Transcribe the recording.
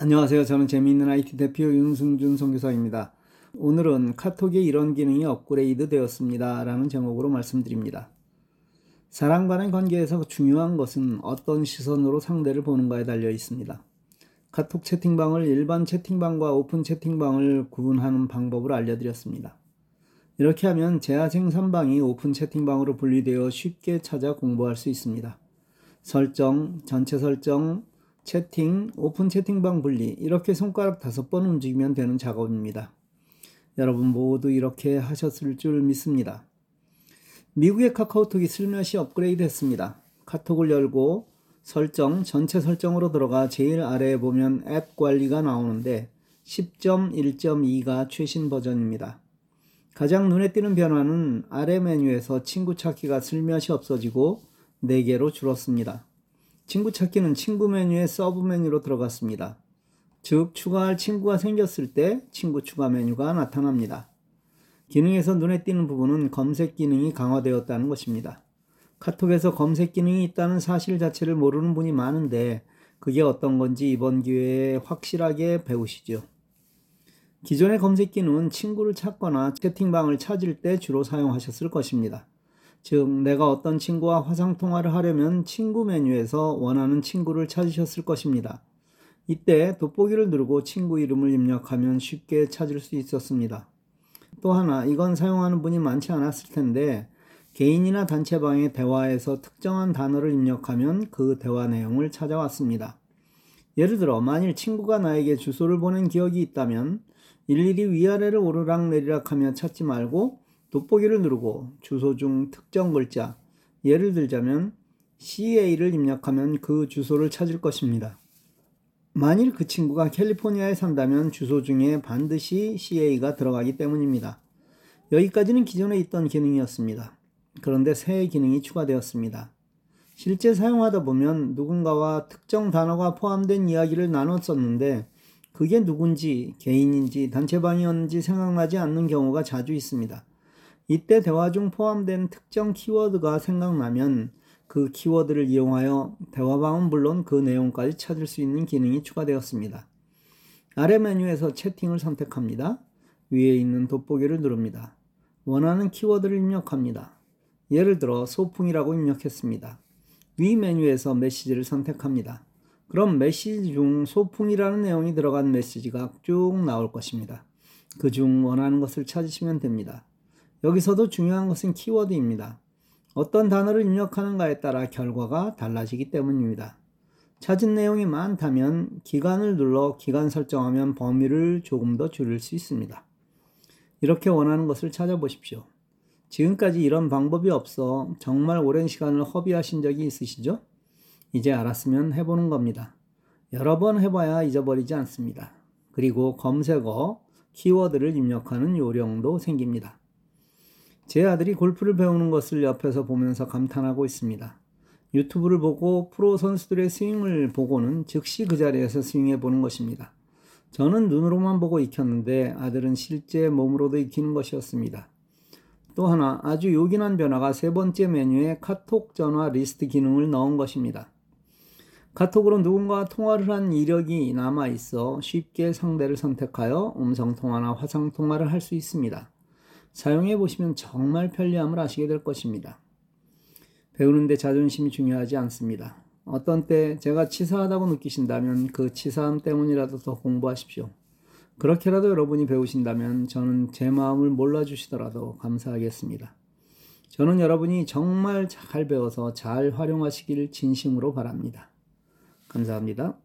안녕하세요. 저는 재미있는 IT 대표 윤승준 선교사입니다. 오늘은 카톡에 이런 기능이 업그레이드 되었습니다. 라는 제목으로 말씀드립니다. 사람 간의 관계에서 중요한 것은 어떤 시선으로 상대를 보는가에 달려 있습니다. 카톡 채팅방을 일반 채팅방과 오픈 채팅방을 구분하는 방법을 알려드렸습니다. 이렇게 하면 재화 생산방이 오픈 채팅방으로 분리되어 쉽게 찾아 공부할 수 있습니다. 설정, 전체 설정, 채팅, 오픈 채팅방 분리 이렇게 손가락 다섯 번 움직이면 되는 작업입니다. 여러분 모두 이렇게 하셨을 줄 믿습니다. 미국의 카카오톡이 슬며시 업그레이드 했습니다. 카톡을 열고 설정, 전체 설정으로 들어가 제일 아래에 보면 앱 관리가 나오는데 10.1.2가 최신 버전입니다. 가장 눈에 띄는 변화는 아래 메뉴에서 친구 찾기가 슬며시 없어지고 4개로 줄었습니다. 친구 찾기는 친구 메뉴의 서브 메뉴로 들어갔습니다. 즉, 추가할 친구가 생겼을 때 친구 추가 메뉴가 나타납니다. 기능에서 눈에 띄는 부분은 검색 기능이 강화되었다는 것입니다. 카톡에서 검색 기능이 있다는 사실 자체를 모르는 분이 많은데 그게 어떤 건지 이번 기회에 확실하게 배우시죠. 기존의 검색 기능은 친구를 찾거나 채팅방을 찾을 때 주로 사용하셨을 것입니다. 즉, 내가 어떤 친구와 화상통화를 하려면 친구 메뉴에서 원하는 친구를 찾으셨을 것입니다. 이때 돋보기를 누르고 친구 이름을 입력하면 쉽게 찾을 수 있었습니다. 또 하나, 이건 사용하는 분이 많지 않았을 텐데, 개인이나 단체방의 대화에서 특정한 단어를 입력하면 그 대화 내용을 찾아왔습니다. 예를 들어, 만일 친구가 나에게 주소를 보낸 기억이 있다면, 일일이 위아래를 오르락내리락 하며 찾지 말고, 돋보기를 누르고 주소 중 특정 글자, 예를 들자면 CA를 입력하면 그 주소를 찾을 것입니다. 만일 그 친구가 캘리포니아에 산다면 주소 중에 반드시 CA가 들어가기 때문입니다. 여기까지는 기존에 있던 기능이었습니다. 그런데 새 기능이 추가되었습니다. 실제 사용하다 보면 누군가와 특정 단어가 포함된 이야기를 나눴었는데 그게 누군지 개인인지 단체방이었는지 생각나지 않는 경우가 자주 있습니다. 이때 대화 중 포함된 특정 키워드가 생각나면 그 키워드를 이용하여 대화방은 물론 그 내용까지 찾을 수 있는 기능이 추가되었습니다. 아래 메뉴에서 채팅을 선택합니다. 위에 있는 돋보기를 누릅니다. 원하는 키워드를 입력합니다. 예를 들어 소풍이라고 입력했습니다. 위 메뉴에서 메시지를 선택합니다. 그럼 메시지 중 소풍이라는 내용이 들어간 메시지가 쭉 나올 것입니다. 그 중 원하는 것을 찾으시면 됩니다. 여기서도 중요한 것은 키워드입니다. 어떤 단어를 입력하는가에 따라 결과가 달라지기 때문입니다. 찾은 내용이 많다면 기간을 눌러 기간 설정하면 범위를 조금 더 줄일 수 있습니다. 이렇게 원하는 것을 찾아보십시오. 지금까지 이런 방법이 없어 정말 오랜 시간을 허비하신 적이 있으시죠? 이제 알았으면 해보는 겁니다. 여러 번 해봐야 잊어버리지 않습니다. 그리고 검색어, 키워드를 입력하는 요령도 생깁니다. 제 아들이 골프를 배우는 것을 옆에서 보면서 감탄하고 있습니다. 유튜브를 보고 프로 선수들의 스윙을 보고는 즉시 그 자리에서 스윙해 보는 것입니다. 저는 눈으로만 보고 익혔는데 아들은 실제 몸으로도 익히는 것이었습니다. 또 하나 아주 요긴한 변화가 세 번째 메뉴에 카톡 전화 리스트 기능을 넣은 것입니다. 카톡으로 누군가 통화를 한 이력이 남아 있어 쉽게 상대를 선택하여 음성 통화나 화상 통화를 할 수 있습니다. 사용해 보시면 정말 편리함을 아시게 될 것입니다. 배우는데 자존심이 중요하지 않습니다. 어떤 때 제가 치사하다고 느끼신다면 그 치사함 때문이라도 더 공부하십시오. 그렇게라도 여러분이 배우신다면 저는 제 마음을 몰라주시더라도 감사하겠습니다. 저는 여러분이 정말 잘 배워서 잘 활용하시길 진심으로 바랍니다. 감사합니다.